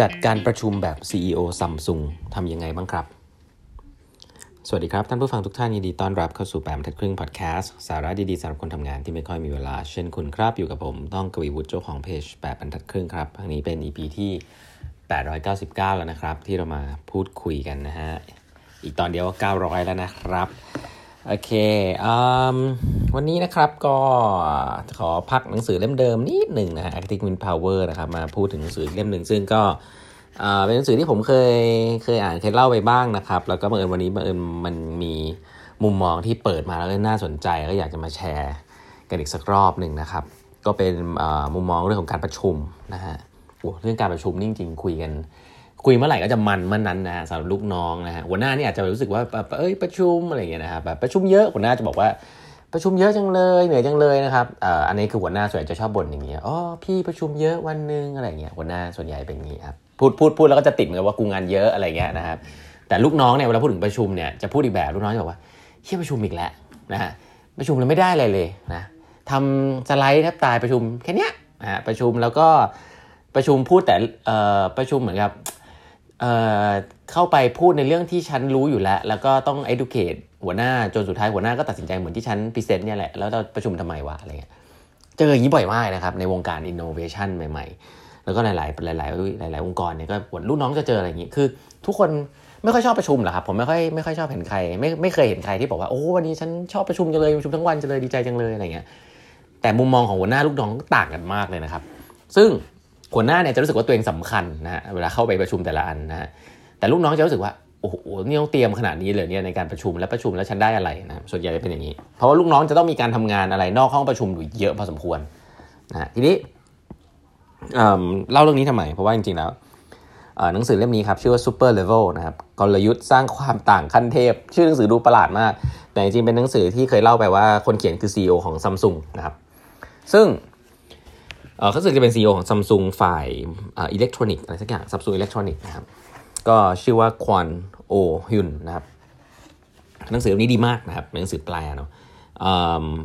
จัดการประชุมแบบ CEO ซัมซุงทำยังไงบ้างครับ สวัสดีครับ ท่านผู้ฟังทุกท่านยินดีต้อนรับเข้าสู่แปมทัดครึ่งพอดแคสต์สาระดีๆสำหรับคนทำงานที่ไม่ค่อยมีเวลา เช่นคุณครับอยู่กับผม ต้องกวีวุฒิเจ้าของเพจแปดบรรทัดครึ่งครับครั้งนี้เป็น EP ที่ 899 แล้วนะครับ ที่เรามาพูดคุยกันนะฮะอีกตอนเดียวก็900 แล้วนะครับ โอเคอวันนี้นะครับก็ขอพักหนังสือเล่มเดิมนิดหนึ่งนะฮะ Active Wind Power นะครับมาพูดถึงหนังสือเล่มหนึ่งซึ่งก็เป็นหนังสือที่ผมเคยเคยอ่านเคยเล่าไปบ้างนะครับ แล้วก็บังเอิญวันนี้บังเอิญมันมีมุมมองที่เปิดมาแล้วก็น่าสนใจก็อยากจะมาแชร์กันอีกสักรอบหนึ่งนะครับ ก็เป็นมุมมองเรื่องของการประชุมนะฮะเรื่องการประชุมนี่จริงๆคุยกัน คุยเมื่อไหร่ก็จะมันเมื่อนนั้นนะฮะสำหรับลูกน้องนะฮะหัวหน้านี่อาจจะรู้สึกว่าแบบเอ้ยประชุมอะไรเงี้ยนะครับแบบประชุมเยอะหัวหน้าจะบอกว่าประชุมเยอะจังเลยเหนื่อยจังเลยนะครับอันนี้คือหัวหน้าส่วนใหญ่จะชอบบ่นอย่างเงี้ยอ๋อพี่ประชุมเยอะวันนึงอะไรเงี้ยหัวหน้าส่วนใหญ่เป็นอย่างงี้ครับพูดพูดพูดแล้วก็จะติดเหมือนว่ากูงานเยอะอะไรเงี้ยนะครับแต่ลูกน้องเนี่ยเวลาพูดถึงประชุมเนี่ยจะพูดอีกแบบลูกน้องจะบอกว่าเฮียประชุมอีกแล้วนะฮะประชุมเราไม่ได้อะไรเลยนะทำสไลด์แทบตายประชุมแค่นี้นะฮะประชุมแล้วก็ประชุมพูดแต่ประชุมเหมือนกับ เเข้าไปพูดในเรื่องที่ฉันรู้อยู่แล้ว แล้วก็ต้อง educate หัวหน้าจนสุดท้ายหัวหน้าก็ตัดสินใจเหมือนที่ฉันพรีเซนต์เนี่ยแหละ แล้วเราประชุมทำไมวะอะไรเงี้ยเจออย่างนี้บ่อยมากนะครับ ในวงการ innovation ใหม่ ๆ แล้วก็หลาย ๆ หลาย ๆ หลาย ๆ องค์กรเนี่ยก็ลูกน้องจะเจออะไรอย่างนี้คือ ทุกคนไม่ค่อยชอบประชุมหรอกครับผมไม่ค่อยไม่ค่อยชอบเห็นใคร ไม่ไม่เคยเห็นใครที่บอกว่าโอ้วันนี้ฉันชอบประชุมจังเลยประชุมทั้งวันจังเลยดีใจจังเลยอะไรเงี้ยแต่มุมมองของหัวหน้าลูกน้องต่างกันมากเลยนะครับ ซึ่ง หัวหน้าเนี่ยจะรู้สึกว่าตัวเองสำคัญนะฮะเวลาเข้าไปประชุมแต่ละอันนะฮะแต่ลูกน้องจะรู้สึกว่าโอ้โหนี่ต้องเตรียมขนาดนี้เลยเนี่ยในการประชุมและประชุมแล้วฉันได้อะไรนะส่วนใหญ่จะเป็นอย่างนี้ เพราะว่าลูกน้องจะต้องมีการทำงานอะไรนอกห้องประชุมอยู่เยอะพอสมควรนะทีนี้เล่าเรื่องนี้ทำไม เพราะว่าจริงๆแล้วหนังสือเล่มนี้ครับชื่อว่า Super Level นะครับกลยุทธ์สร้างความต่างขั้นเทพ ชื่อหนังสือดูประหลาดมาก แต่จริงๆเป็นหนังสือที่เคยเล่าไปว่าคนเขียนคือ CEO ของ Samsung นะครับซึ่ง เขาสึกจะเป็น CEO ของ Samsung ฝ่ายอิเล็กทรอนิกส์อะไรสักอย่าง Samsung Electronics นะครับ ก็ชื่อว่าควอนโอฮุนนะครับ หนังสือเล่มนี้ดีมากนะครับเป็นหนังสือแปลเนาะ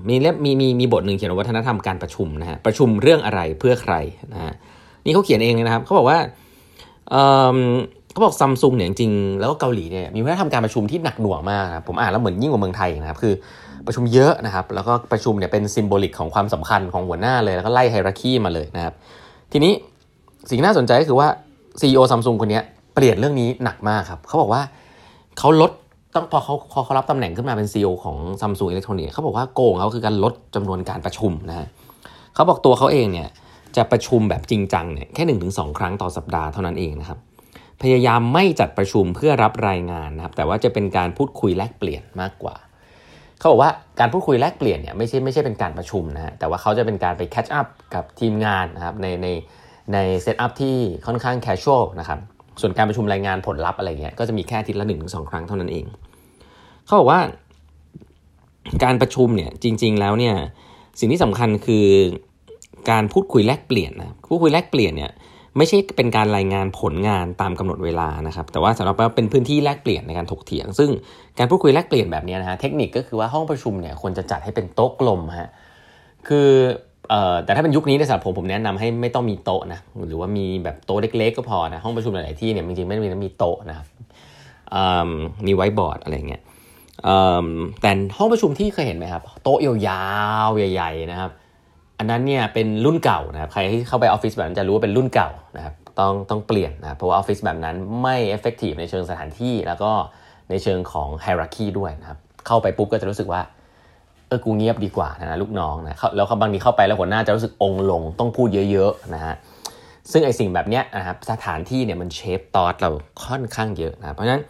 มีเล่มมีมีมีบทหนึ่งเขียนว่าวัฒนธรรมการประชุมนะฮะประชุมเรื่องอะไรเพื่อใครนะฮะนี่เขาเขียนเองเลยนะครับเขาบอกว่าเขาบอกซัมซุงเนี่ยจริงแล้วก็เกาหลีเนี่ยมีวัฒนธรรมการประชุมที่หนักหน่วงมากครับผมอ่านแล้วเหมือนยิ่งกว่าเมืองไทยนะครับคือ ประชุมเยอะนะครับ แล้วก็ประชุมเนี่ยเป็นซิมโบลิกของความสำคัญของหัวหน้าเลย แล้วก็ไล่ไฮรักีมาเลยนะครับ ทีนี้สิ่งน่าสนใจก็คือว่า CEO ซัมซุงคนนี้เปลี่ยนเรื่องนี้หนักมากครับ เขาบอกว่าเขาลดต้องพอเขาพอเขารับตำแหน่งขึ้นมาเป็น CEO ของซัมซุงอิเล็กทรอนิกส์เขาบอกว่าโกงเขาคือการลดจำนวนการประชุมนะฮะเขาบอกตัวเขาเองเนี่ยจะประชุมแบบจริงจังเนี่ยแค่หนึ่งถึงสองครั้งต่อสัปดาห์เท่านั้นเองนะครับพยายามไม่จัดประชุมเพื่อรับรายงานนะครับแต่ว่าจะเป็นการพูดคุยแลกเปลี่ยนมากกว่า เขาบอกว่าการพูดคุยแลกเปลี่ยนเนี่ยไม่ใช่ไม่ใช่เป็นการประชุมนะฮะแต่ว่าเขาจะเป็นการไปแคชอัพกับทีมงานนะครับในในในเซตอัพที่ค่อนข้างแคชชวลนะครับส่วนการประชุมรายงานผลลัพธ์อะไรเงี้ยก็จะมีแค่อาทิตย์ละหนึ่งถึงสองครั้งเท่านั้นเอง เขาบอกว่า การประชุมเนี่ยจริง ๆ แล้วเนี่ยสิ่งที่สำคัญคือการพูดคุยแลกเปลี่ยนนะพูดคุยแลกเปลี่ยนเนี่ย ไม่ใช่เป็นการรายงานผลงานตามกำหนดเวลานะครับ แต่ว่าสำหรับเป็นพื้นที่แลกเปลี่ยนในการถกเถียง ซึ่งการพูดคุยแลกเปลี่ยนแบบนี้นะฮะเทคนิคก็คือว่าห้องประชุมเนี่ยควรจะจัดให้เป็นโต๊ะกลมฮะคือแต่ถ้าเป็นยุคนี้ในสำหรับผมผมแนะนำให้ไม่ต้องมีโต๊ะนะหรือว่ามีแบบโต๊ะเล็ก ๆ ก็พอนะห้องประชุมหลาย ๆ ที่เนี่ยจริงๆไม่ต้องมีโต๊ะนะครับมีไว้บอร์ดอะไรเงี้ยแต่ห้องประชุมที่เคยเห็นไหมครับ โต๊ะยาวๆใหญ่ ๆ นะครับ อันนั้นเนี่ยเป็นรุ่นเก่านะครับใครที่เข้าไปออฟฟิศแบบนั้นจะรู้ว่าเป็นรุ่นเก่านะครับต้องต้องเปลี่ยนนะเพราะว่าออฟฟิศแบบนั้นไม่ effective ในเชิงสถานที่ แล้วก็ในเชิงของ hierarchy ด้วยนะครับเข้าไปปุ๊บก็จะรู้สึกว่าเออกูเงียบดีกว่านะลูกน้องนะแล้วเขาบางทีเข้าไปแล้วหัวหน้าจะรู้สึกองลงต้องพูดเยอะๆนะฮะซึ่งไอสิ่งแบบเนี้ยนะครับสถานที่เนี่ยมันเชฟตอสเราค่อนข้างเยอะนะเพราะฉะนั้น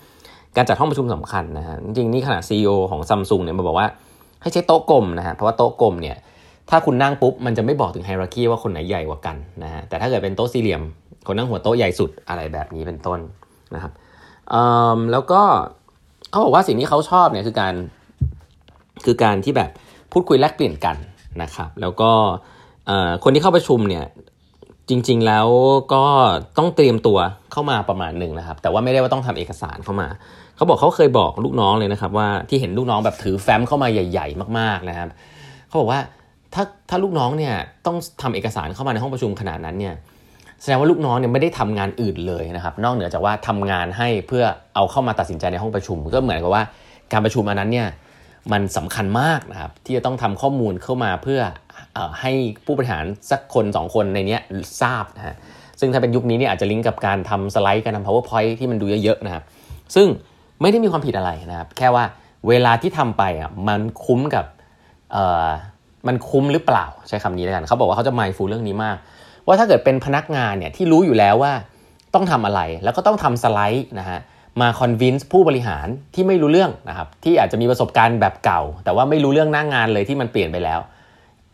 การจัดห้องประชุมสำคัญนะฮะจริงๆนี่ขนาดซีอของซัมซุงเนี่ยมาบอกว่าให้ใช้โต๊ะกลมนะฮะเพราะว่าโต๊ะกลมเนี่ย ถ้าคุณนั่งปุ๊บมันจะไม่บอกถึงไฮรักีว่าคนไหนใหญ่กว่ากันนะฮะแต่ถ้าเกิดเป็นโต๊ะสี่เหลี่ยม คนนั่งหัวโต๊ะใหญ่สุดอะไรแบบนี้เป็นต้นนะครับแล้วก็เขาบอกว่าสิ่งที่เขาชอบเนี่ยคือการคือการที่แบบพูดคุยแลกเปลี่ยนกันนะครับ แล้วก็คนที่เข้าประชุมเนี่ยจริงๆแล้วก็ต้องเตรียมตัวเข้ามาประมาณหนึ่งนะครับ แต่ว่าไม่ได้ว่าต้องทำเอกสารเข้ามา เขาบอกเขาเคยบอกลูกน้องเลยนะครับ ว่าที่เห็นลูกน้องแบบถือแฟ้มเข้ามาใหญ่ ๆ มากๆนะครับเขาบอกว่า ถ้าถ้าลูกน้องเนี่ยต้องทำเอกสารเข้ามาในห้องประชุมขนาดนั้นเนี่ยแสดงว่าลูกน้องเนี่ยไม่ได้ทำงานอื่นเลยนะครับนอกเหนือจากว่าทำงานให้เพื่อเอาเข้ามาตัดสินใจในห้องประชุม ก็เหมือนกับว่าการประชุมอันนั้นเนี่ยมันสำคัญมากนะครับที่จะต้องทำข้อมูลเข้ามาเพื่ออให้ผู้บริหารสักคน 2 คนในนี้ทราบนะฮะซึ่งถ้าเป็นยุคนี้เนี่ยอาจจะลิงก์กับการทำสไลด์การทำ powerpoint ที่มันดูเยอะๆนะครับซึ่งไม่ได้มีความผิดอะไรนะครับแค่ว่าเวลาที่ทำไปอะมันคุ้มกับ มันคุ้มหรือเปล่าใช้คำนี้แล้วกันเขาบอกว่าเขาจะไมฟูเรื่องนี้มาก ว่าถ้าเกิดเป็นพนักงานเนี่ยที่รู้อยู่แล้วว่าต้องทำอะไรแล้วก็ต้องทำสไลด์นะฮะมาคอนวินส์ผู้บริหารที่ไม่รู้เรื่องนะครับที่อาจจะมีประสบการณ์แบบเก่า แต่ว่าไม่รู้เรื่องหน้างงานเลยที่มันเปลี่ยนไปแล้ว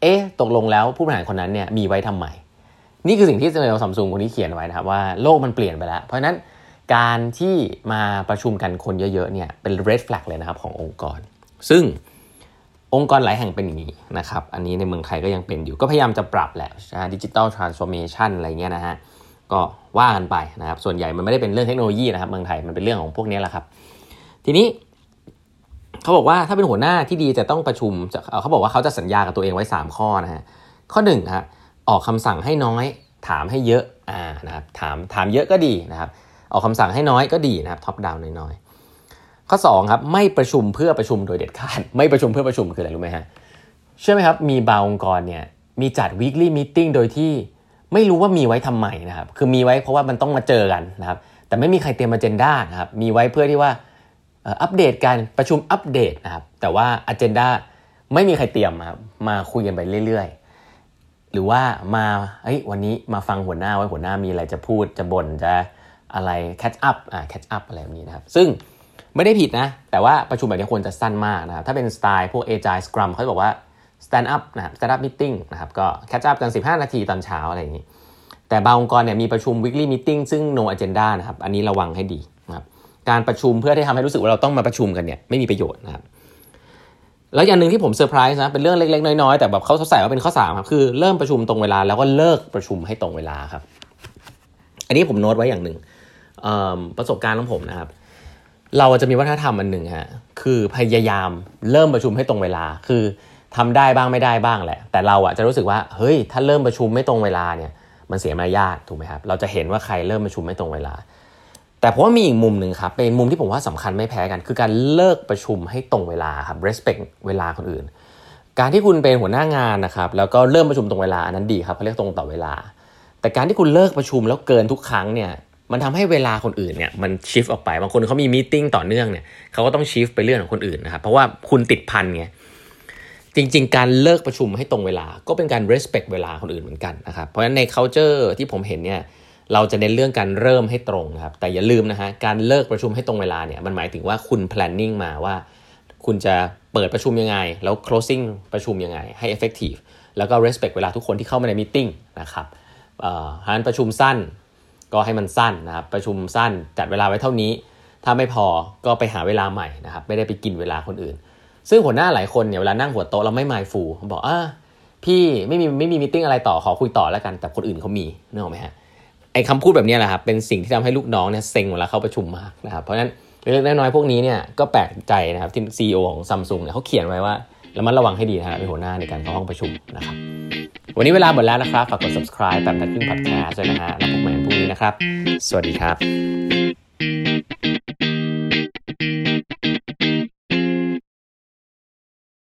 เอ๊ะตกลงแล้วผู้บริหารคนนั้นเนี่ยมีไว้ทำไมนี่คือสิ่งที่เซลล์ซัมซุงคนนี้เขียนไว้นะครับว่าโลกมันเปลี่ยนไปแล้ว เพราะฉะนั้นการที่มาประชุมกันคนเยอะๆเนี่ยเป็น red flag เลยนะครับขององค์กร ซึ่ง องค์กรหลายแห่งเป็นอย่างนี้นะครับ อันนี้ในเมืองไทยก็ยังเป็นอยู่ ก็พยายามจะปรับแหละ digital transformation อะไรเงี้ยนะฮะ ก็ว่ากันไปนะครับ ส่วนใหญ่มันไม่ได้เป็นเรื่องเทคโนโลยีนะครับ เมืองไทยมันเป็นเรื่องของพวกนี้แหละครับ ทีนี้เขาบอกว่าถ้าเป็นหัวหน้าที่ดีจะต้องประชุม เขาบอกว่าเขาจะสัญญากับตัวเองไว้ 3 ข้อนะฮะ ข้อ1นึงครับออกคำสั่งให้น้อย ถามให้เยอะ อ่า นะครับ ถาม ถามเยอะก็ดีนะครับ ออกคำสั่งให้น้อยก็ดีนะครับ top down น้อย ข้อ2ครับไม่ประชุมเพื่อประชุมโดยเด็ดขาด ไม่ประชุมเพื่อประชุมคืออะไรรู้ไหมฮะเชื่อไหมครับ มีบางองค์กรเนี่ยมีจัด weekly meeting โดยที่ไม่รู้ว่ามีไว้ทำไมนะครับคือมีไว้เพราะว่ามันต้องมาเจอกันนะครับแต่ไม่มีใครเตรียมอเจนดานะครับมีไว้เพื่อที่ว่าอัปเดตการประชุมอัปเดตนะครับแต่ว่าอเจนดาไม่มีใครเตรียมครับมาคุยกันไปเรื่อยๆ หรือว่ามาเฮ้ยวันนี้มาฟังหัวหน้าไว้หัวหน้ามีอะไรจะพูดจะบ่นจะอะไร catch up อ่า catch up อะไรแบบนี้นะครับซึ่ง ไม่ได้ผิดนะ แต่ว่าประชุมแบบนี้ควรจะสั้นมากนะครับถ้าเป็นสไตล์พวก Agile Scrum เขาบอกว่า stand up นะครับ stand up meeting นะครับก็ catch up กัน 15 นาทีตอนเช้าอะไรอย่างนี้ แต่บางองค์กรเนี่ยมีประชุม weekly meeting ซึ่ง no agenda นะครับอันนี้ระวังให้ดีนะครับการประชุมเพื่อที่ทำให้รู้สึกว่าเราต้องมาประชุมกันเนี่ยไม่มีประโยชน์นะครับแล้วอย่างหนึ่งที่ผมเซอร์ไพรส์นะเป็นเรื่องเล็ก ๆ น้อยๆแต่แบบเขาใส่ว่าเป็นข้อ3ครับคือเริ่มประชุมตรงเวลาแล้วก็เลิกประชุมให้ตรงเวลาครับ อันนี้ผมโน้ตไว้อย่างหนึ่งประสบการณ์ของผมนะครับ เราจะมีวัฒนธรรมอันหนึ่งฮะคือพยายามเริ่มประชุมให้ตรงเวลา คือทำได้บ้างไม่ได้บ้างแหละ แต่เราอะจะรู้สึกว่าเฮ้ยถ้าเริ่มประชุมไม่ตรงเวลาเนี่ยมันเสียมารยาทถูกไหมครับเราจะเห็นว่าใครเริ่มประชุมไม่ตรงเวลา แต่ผมว่ามีอีกมุมหนึ่งครับเป็นมุมที่ผมว่าสำคัญไม่แพ้กัน คือการเลิกประชุมให้ตรงเวลาครับ respect เวลาคนอื่น การที่คุณเป็นหัวหน้างานนะครับแล้วก็เริ่มประชุมตรงเวลาอันนั้นดีครับเขาเรียกตรงต่อเวลา แต่การที่คุณเลิกประชุมแล้วเกินทุกครั้งเนี่ย มันทำให้เวลาคนอื่นเนี่ยมันชิฟออกไปบางคนเขามีมีติ้งต่อเนื่องเนี่ยเขาก็ต้องชิฟไปเรื่องของคนอื่นนะครับเพราะว่าคุณติดพันไงจริง ๆ การเลิกประชุมให้ตรงเวลาก็เป็นการ respect เวลาคนอื่นเหมือนกันนะครับเพราะฉะนั้นใน culture ที่ผมเห็นเนี่ยเราจะเน้นเรื่องการเริ่มให้ตรงนะครับแต่อย่าลืมนะฮะการเลิกประชุมให้ตรงเวลาเนี่ยมันหมายถึงว่าคุณ planning มาว่า คุณจะเปิดประชุมยังไง แล้ว closing ประชุมยังไงให้ effective แล้วก็ respect เวลาทุกคนที่เข้ามาในมีติ้งนะครับหารประชุมสั้น ก็ให้มันสั้นนะครับประชุมสั้นจัดเวลาไว้เท่านี้ ถ้าไม่พอก็ไปหาเวลาใหม่นะครับไม่ได้ไปกินเวลาคนอื่น ซึ่งหัวหน้าหลายคนเนี่ยเวลานั่งหัวโต๊ะเราไม่มายฟูบอกอ่าพี่ไม่มีไม่มีมิ팅อะไรต่อขอคุยต่อแล้วกันแต่คนอื่นเขามีนึกออกไหมฮะไอ้คำพูดแบบนี้แหละครับเป็นสิ่งที่ทำให้ลูกน้องเนี่ยเซ็งเวลาเข้าประชุมมากนะครับเพราะฉะนั้นเล็กน้อยพวกนี้เนี่ยก็แปลกใจนะครับที่ซีอของซัมซุงเนี่ยเขาเขียนไว้ว่าระมัดระวังให้ดีนะครับเป็นหัวหน้าในการเข้าห้องประชุมนะครับ วันนี้เวลาหมดแล้วนะครับ ฝากกด subscribe แบบนัดครึ่ง podcast ด้วยนะฮะ แล้วพบกันพรุ่งนี้นะครับ สวัสดีครับ